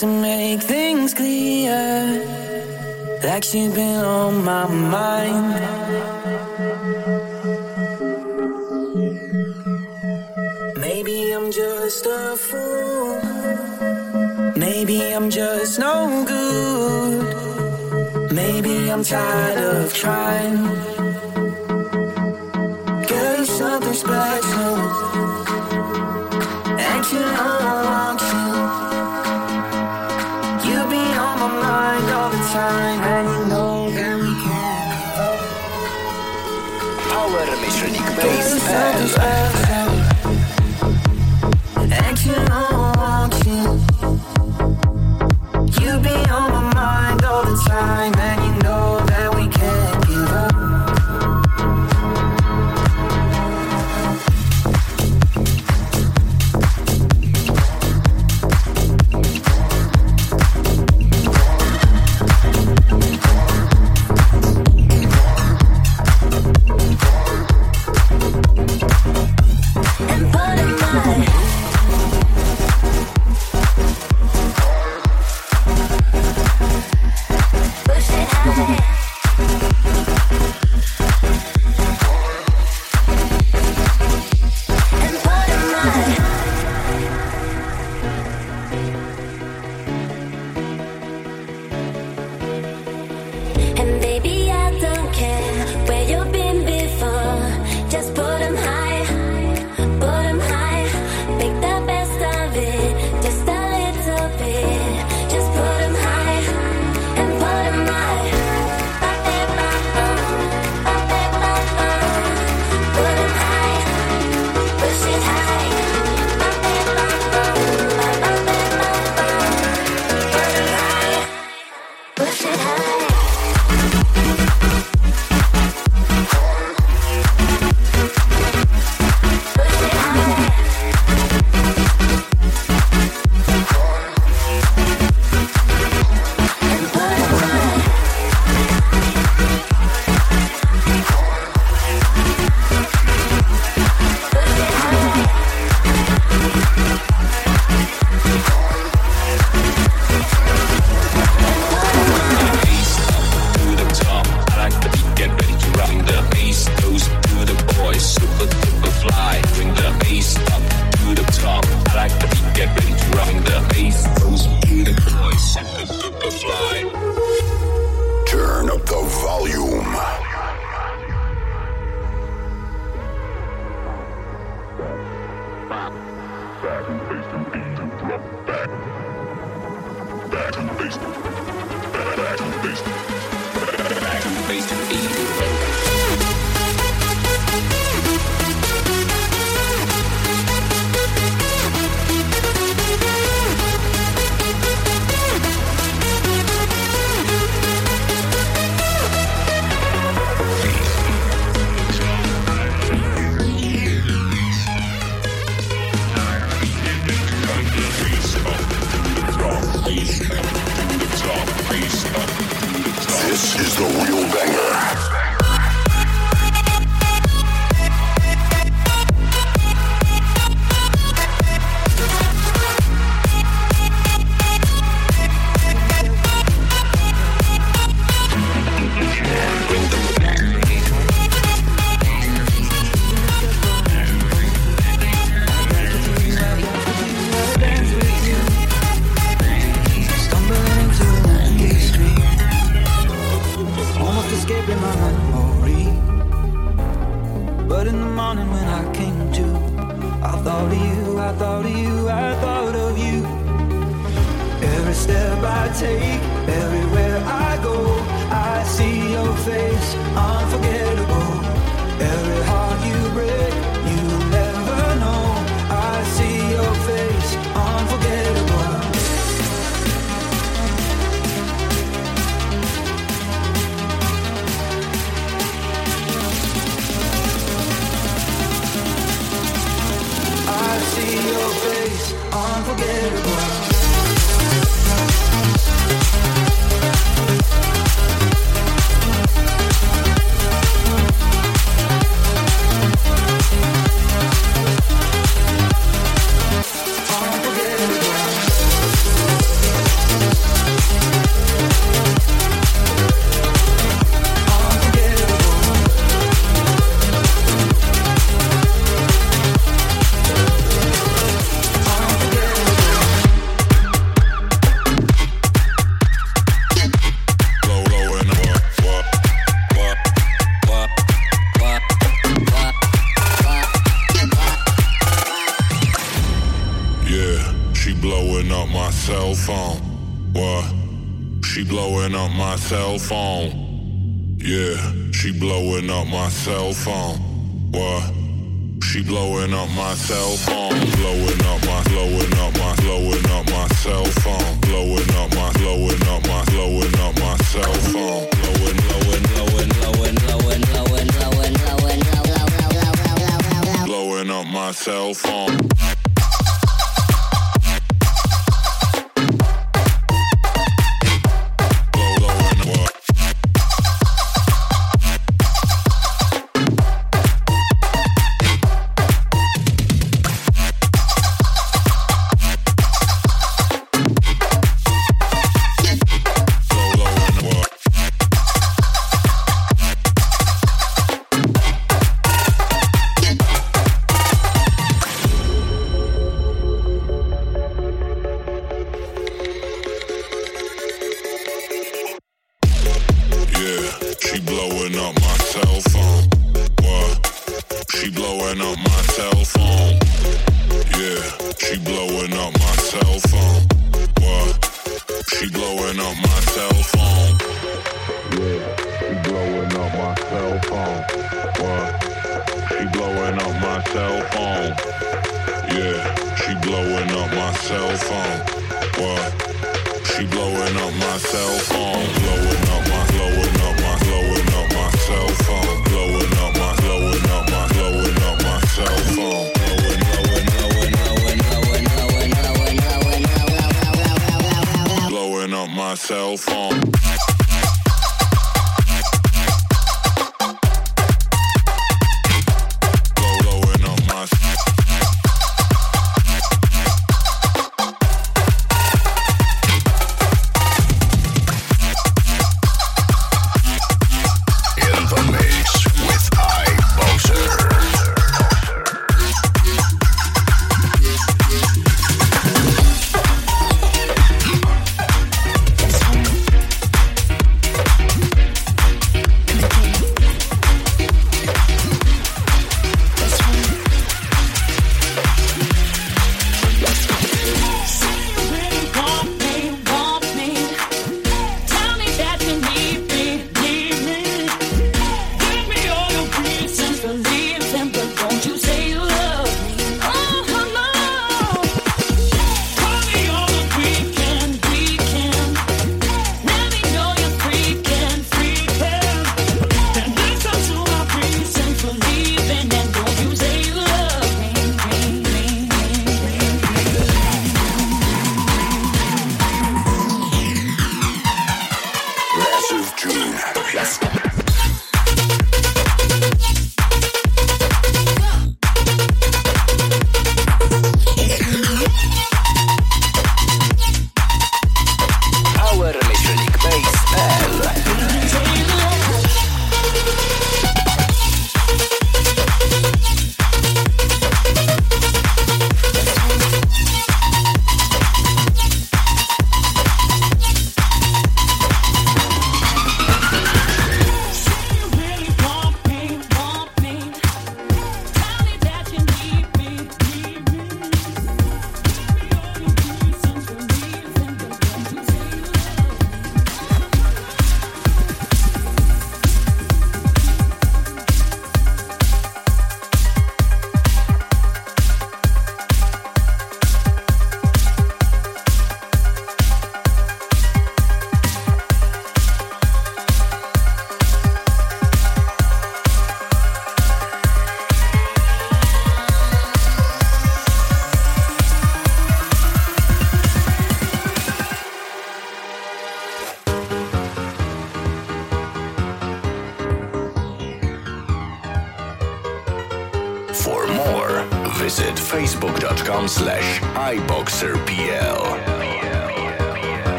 to make things clear. Like she's been on my mind. Maybe I'm just a fool. Maybe I'm just no good. Maybe I'm tired of trying.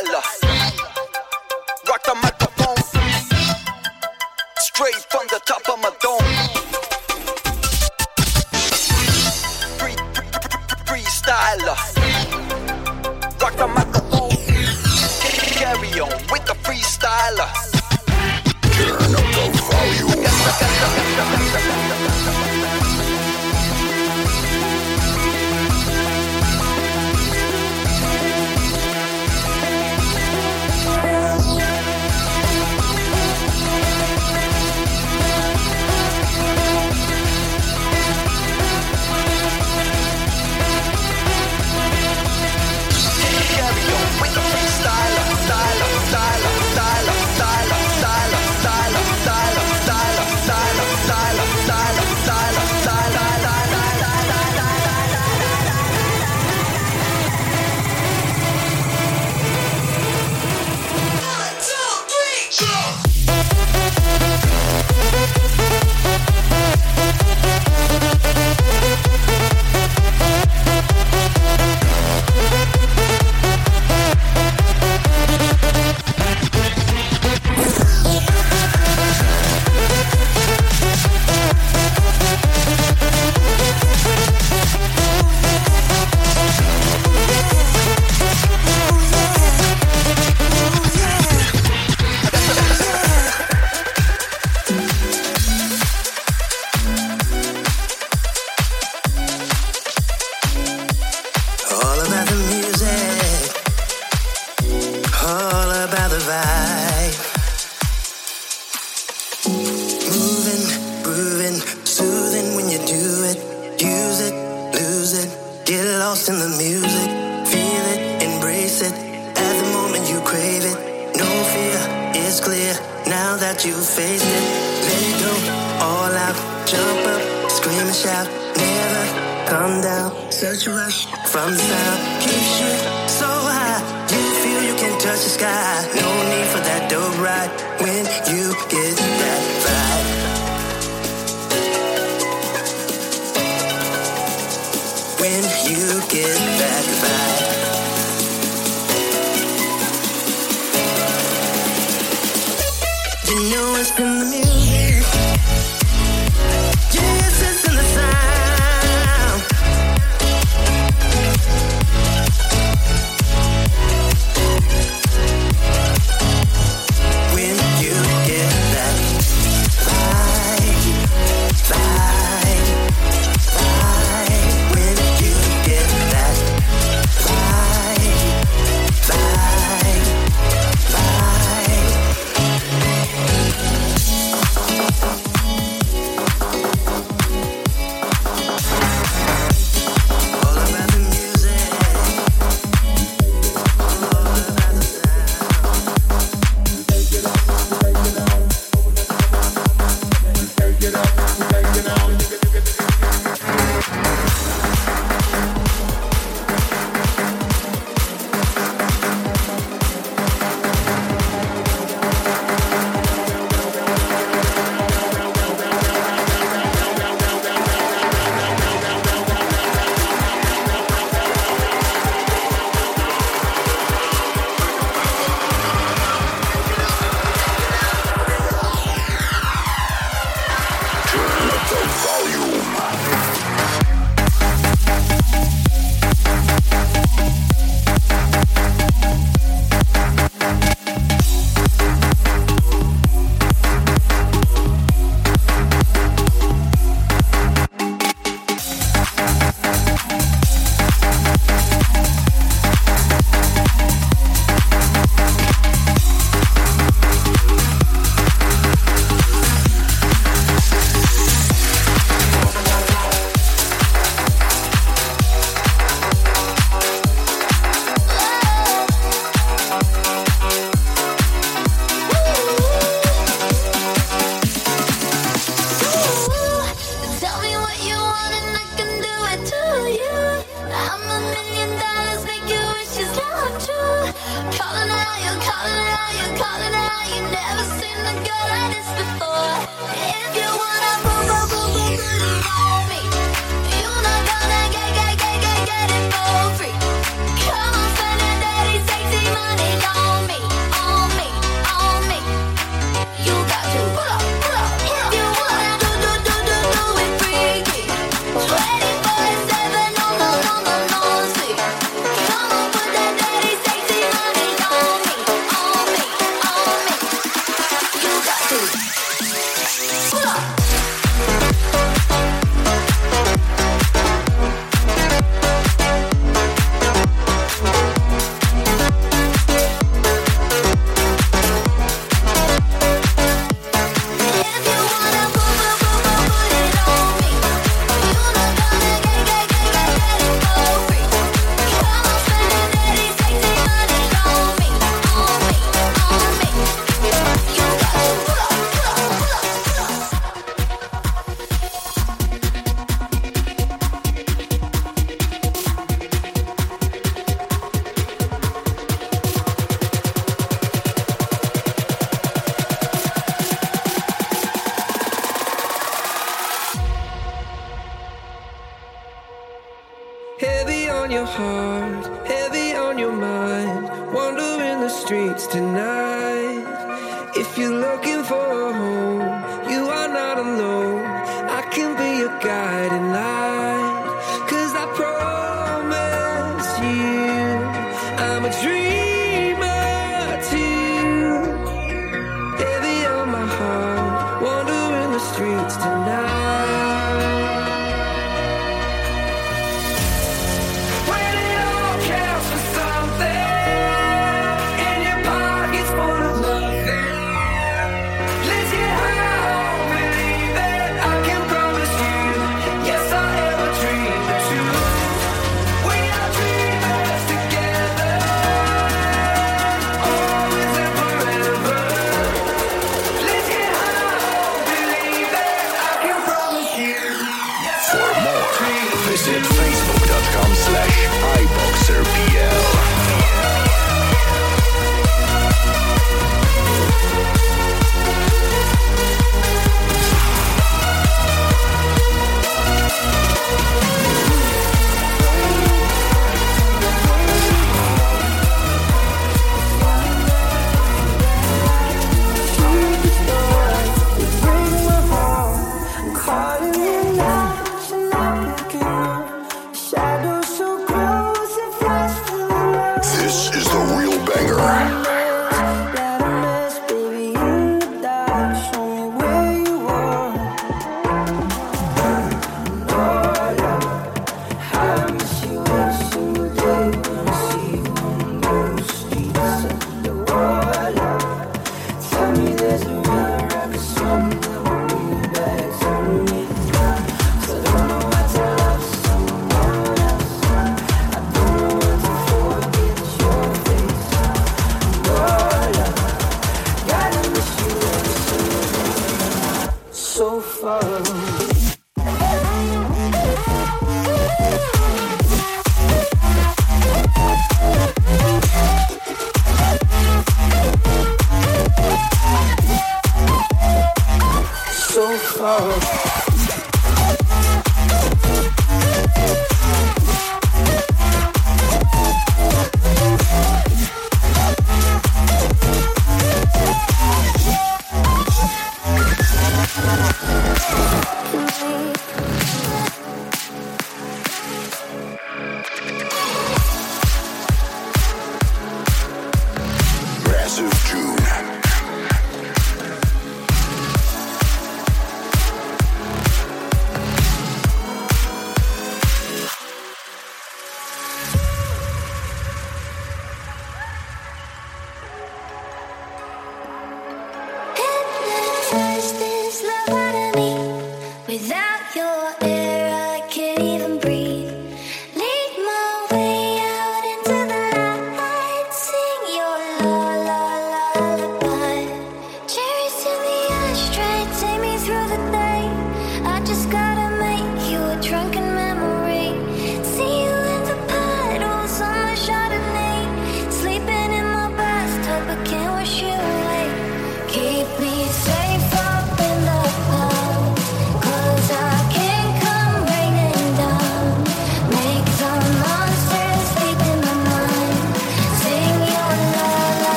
Ella. Rock the microphone. Straight from the top of my dome.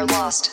are lost.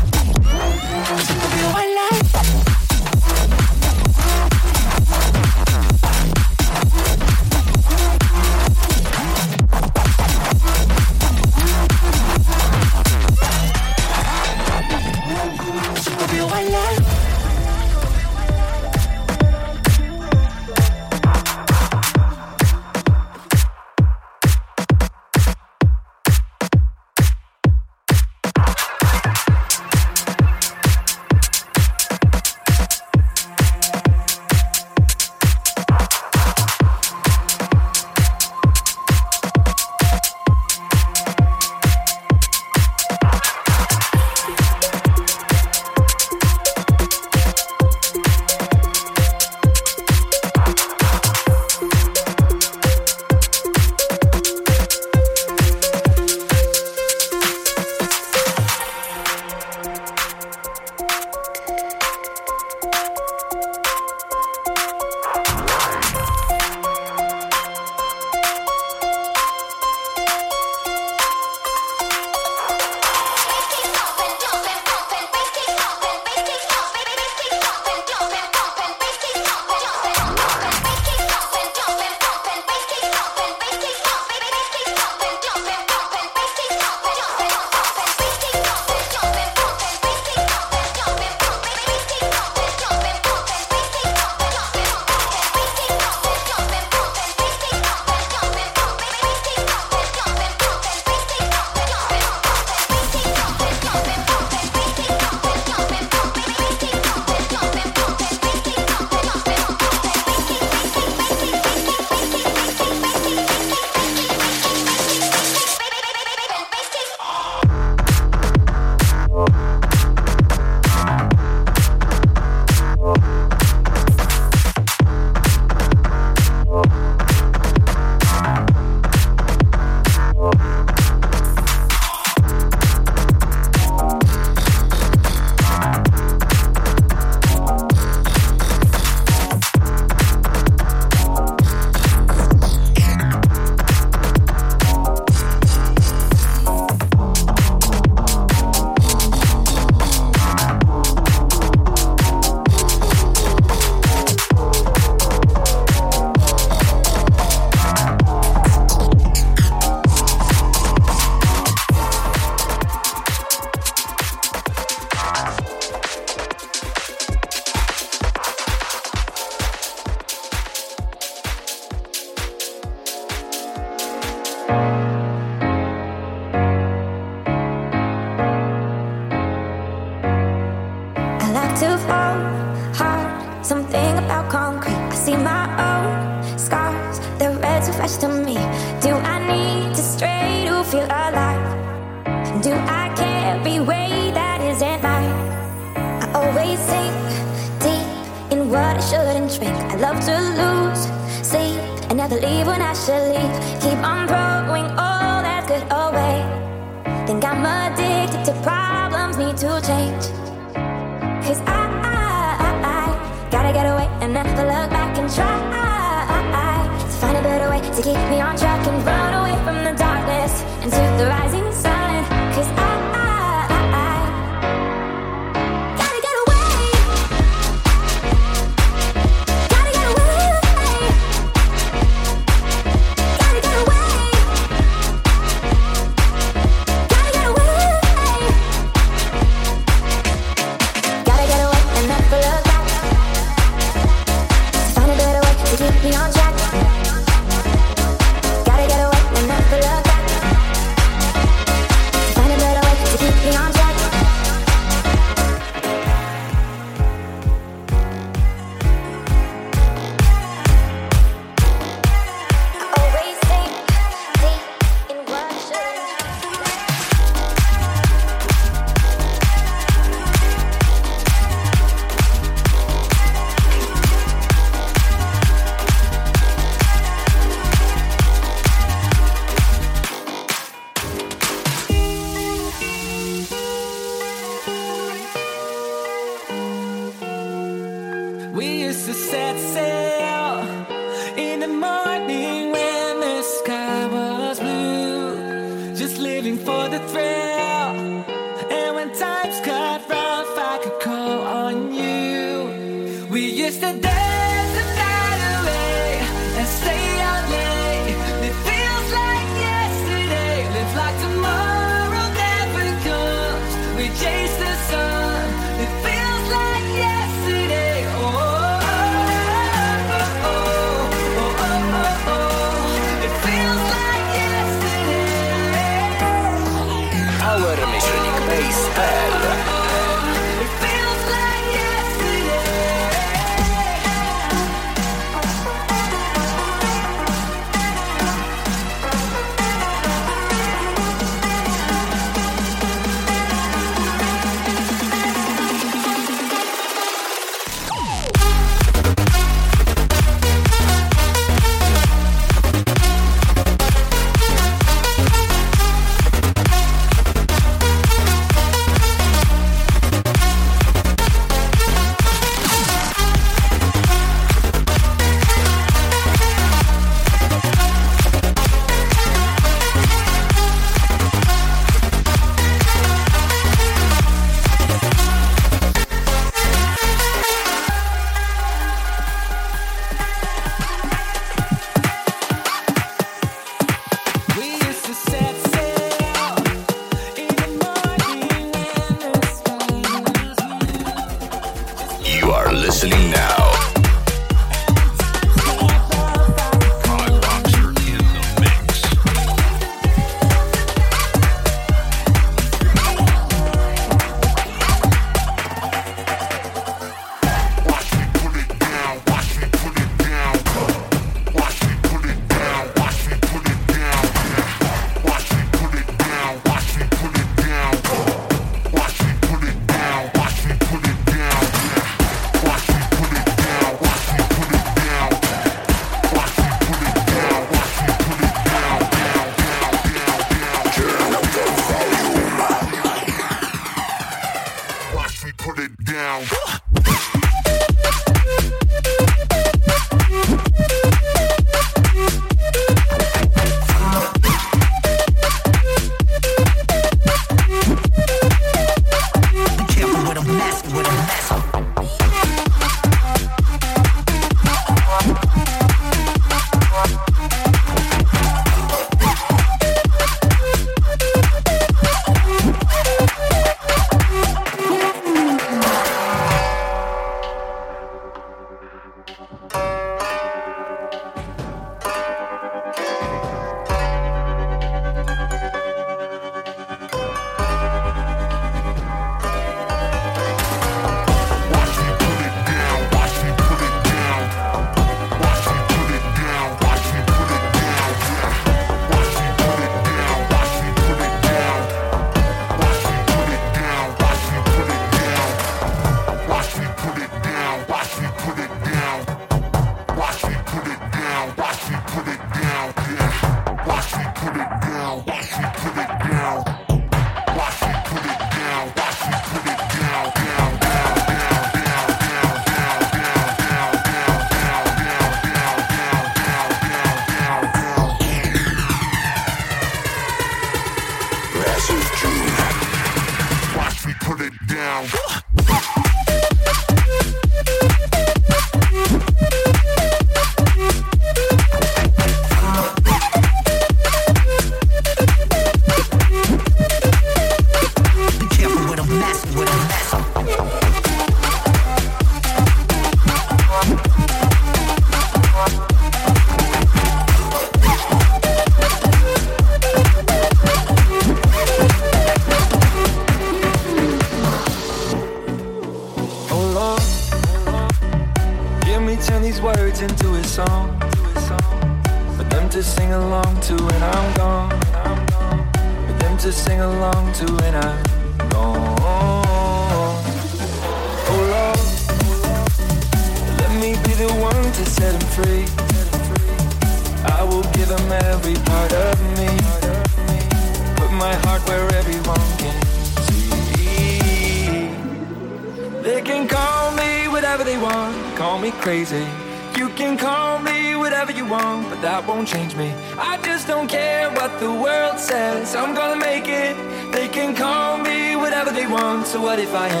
What if I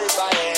want,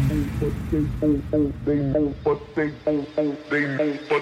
They know, but they know, they know, but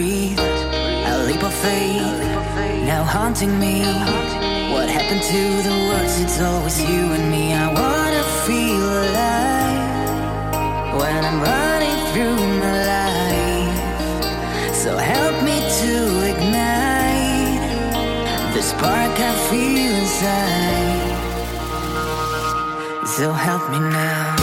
breathe. A leap of faith now haunting me. What happened to the words? It's always you and me. I wanna feel alive when I'm running through my life. So help me to ignite the spark I feel inside. So help me now.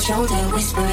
Shoulder, whisper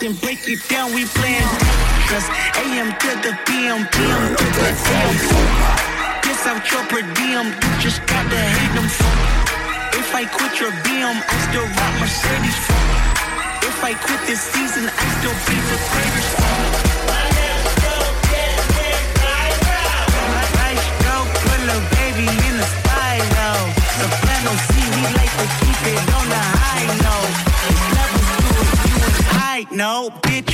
then break it down. We playing cause AM to the PM, PM to the PM. Piss out your per diem, you just gotta hate them. If I quit your BM, I still rock Mercedes. If I quit this season, I still be the greatest. no bitch.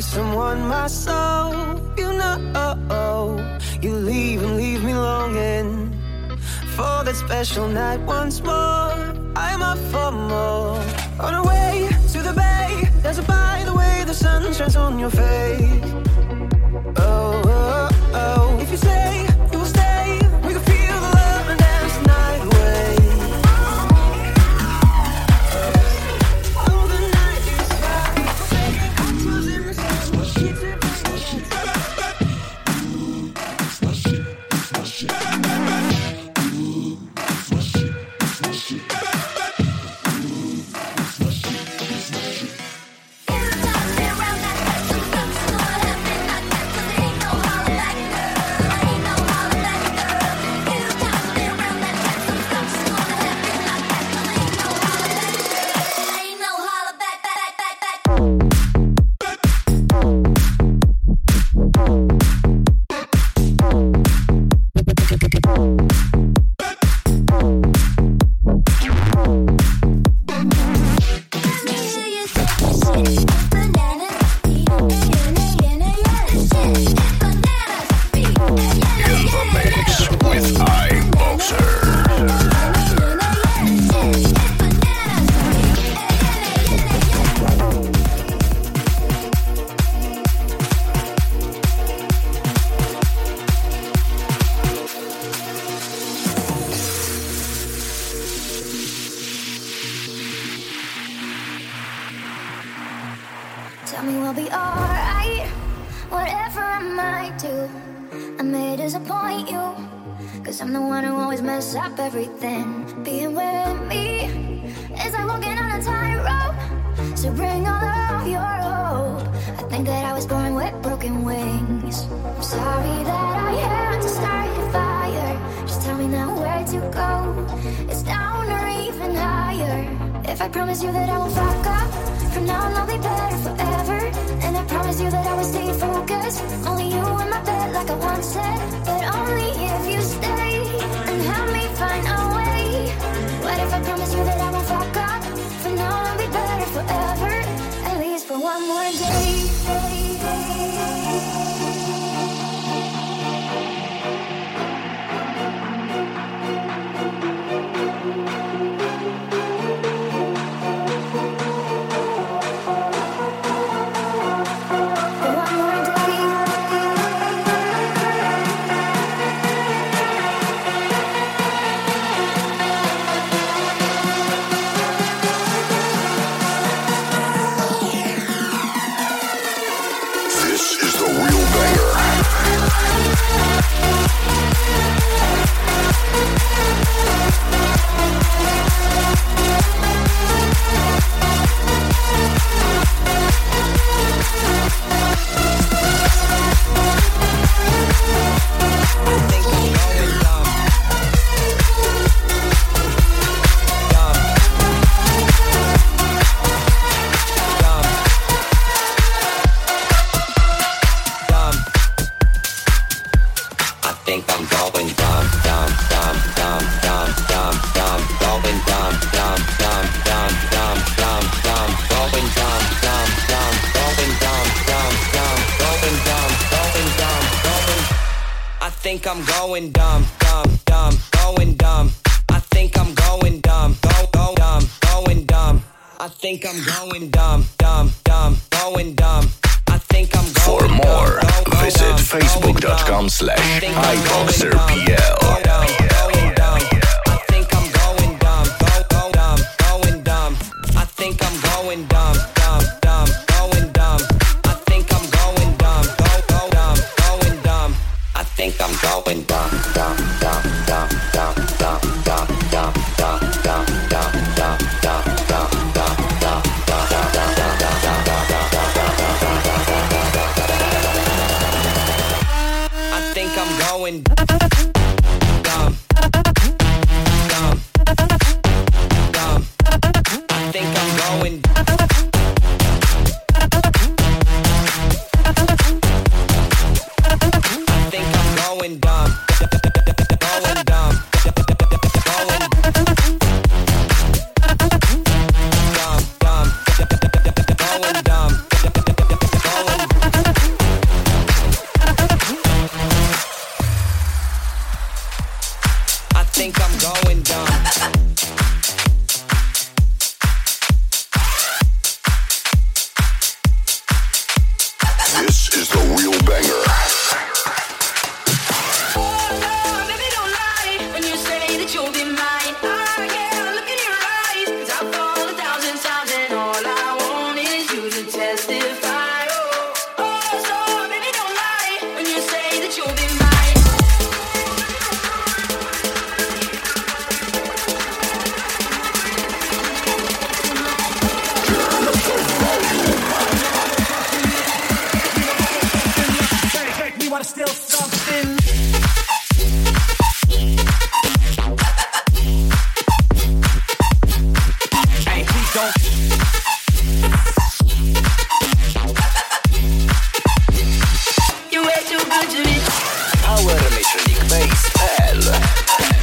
someone my soul. You know, you leave and leave me longing for that special night once more. I'm up for more. On our way to the bay, there's a by the way the sun shines on your face. Power Electronic Bass L.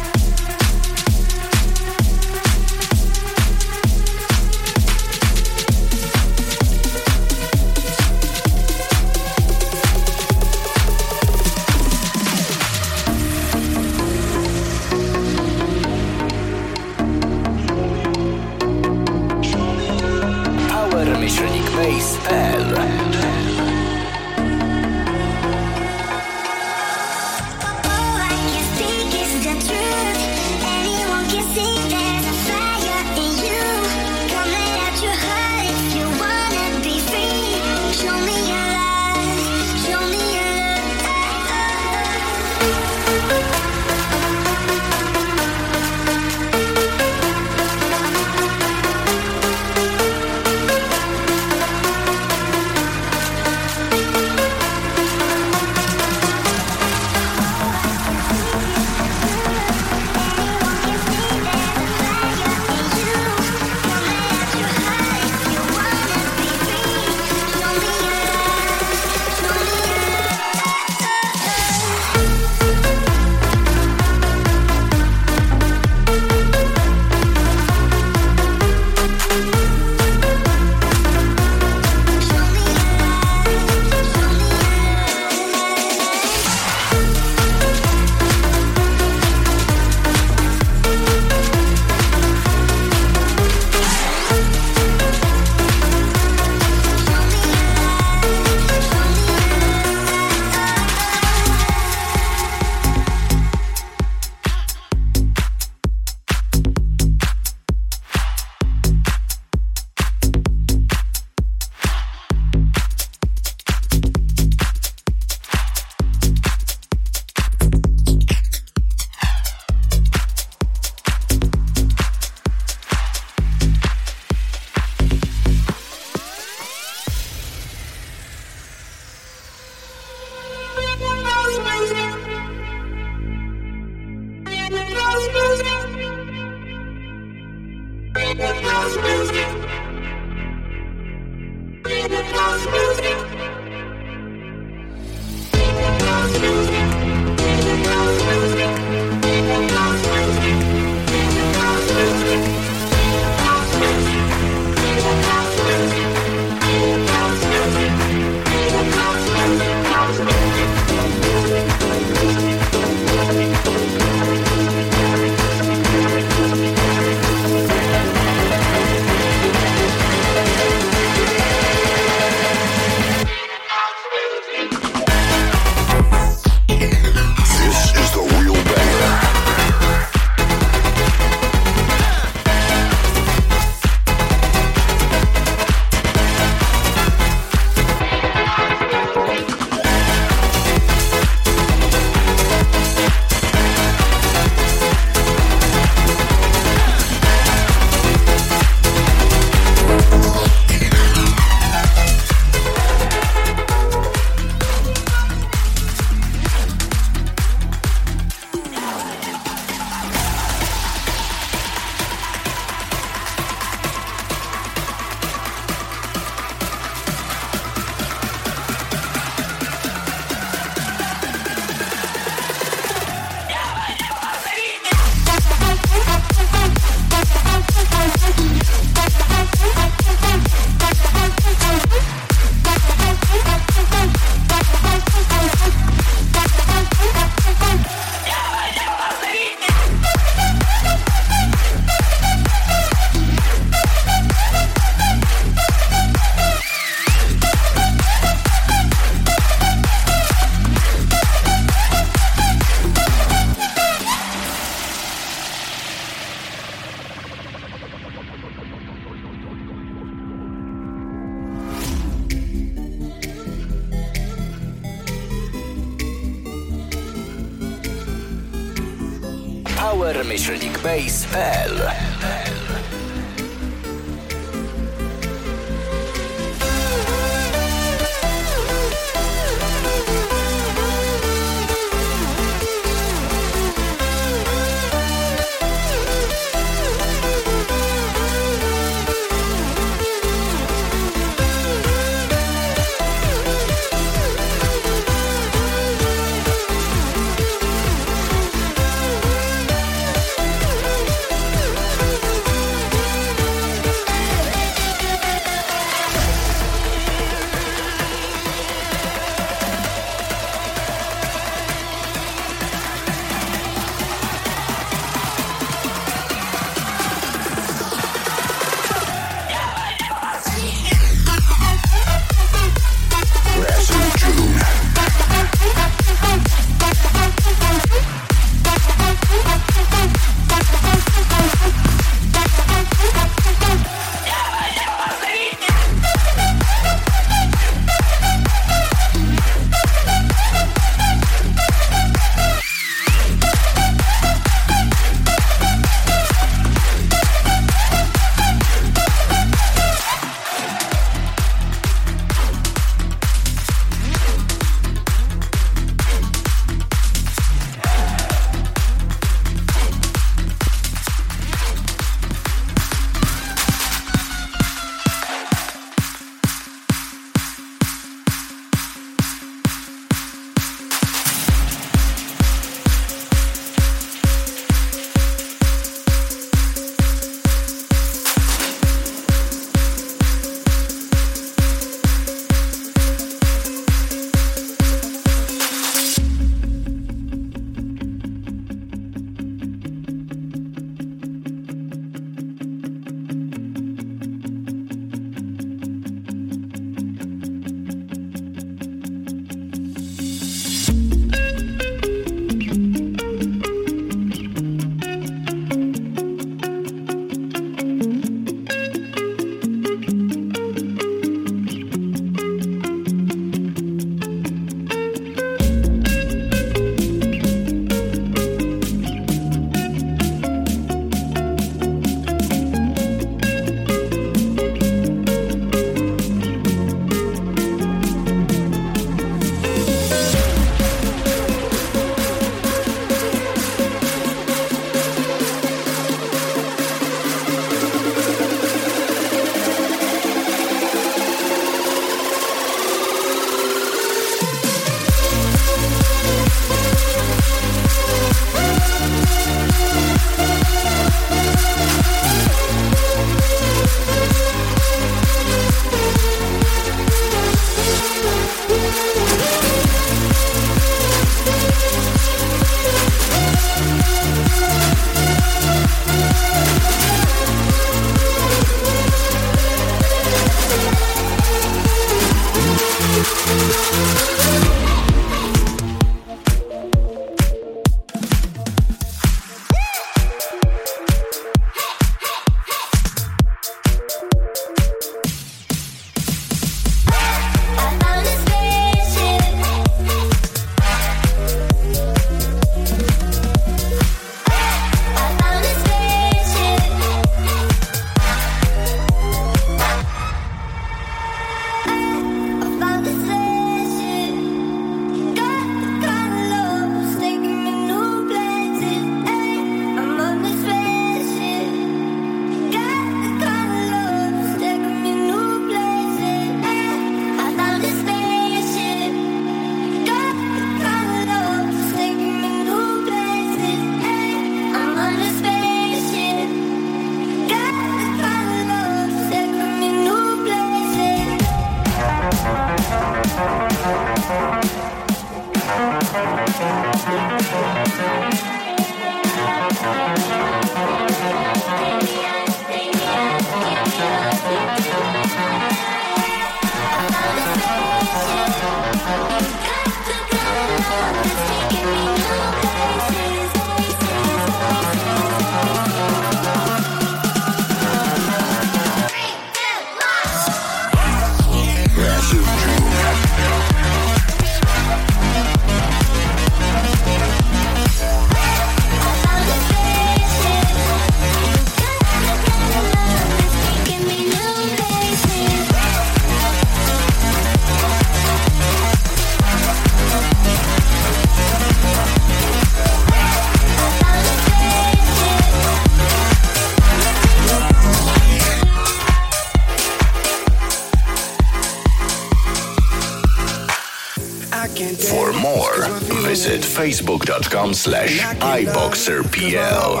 facebook.com slash iBoxerPL.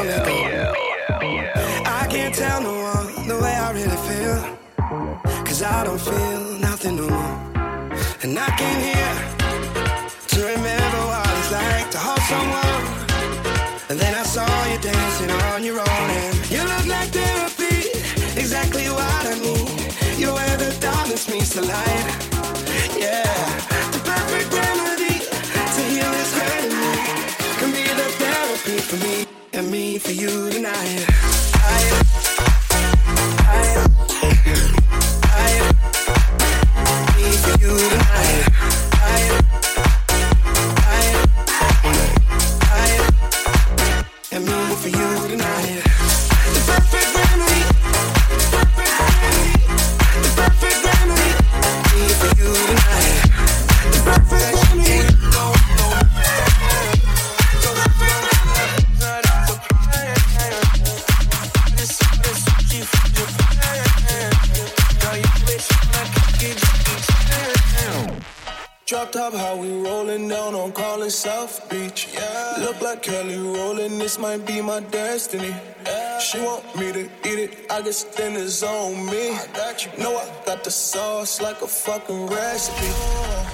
The sauce like a fucking recipe.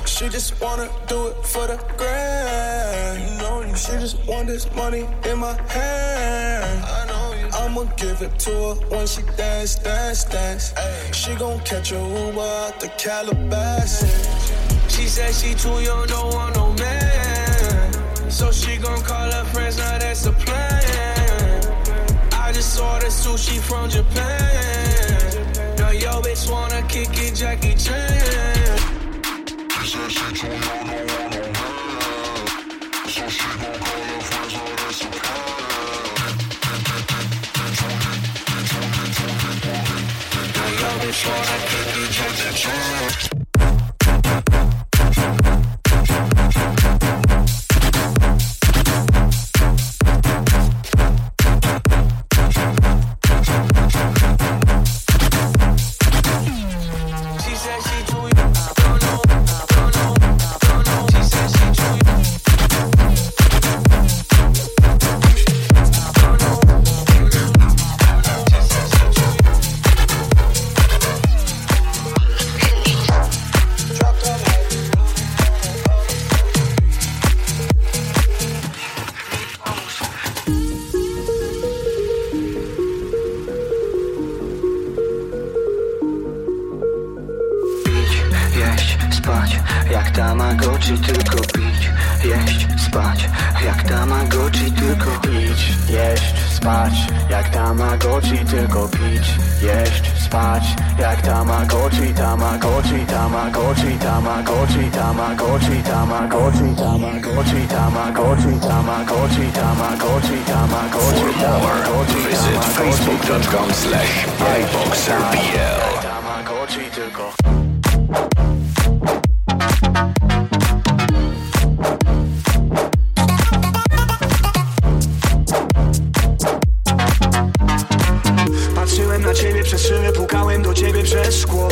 She just wanna do it for the grand. You know, she just want this money in my hand. I know you. I'ma give it to her when she dance, dance, dance. She gon' catch a Uber out the Calabasas. She said she too young, don't want no man. So she gon' call her friends, now that's a plan. I just ordered sushi from Japan. Now yo bitch wanna kick it, Jackie Chan. She said she too young, don't want no man. So she gon' call her friends, now that's a. Now yo bitch wanna kick it, Jackie Chan. Ciebie przez szkło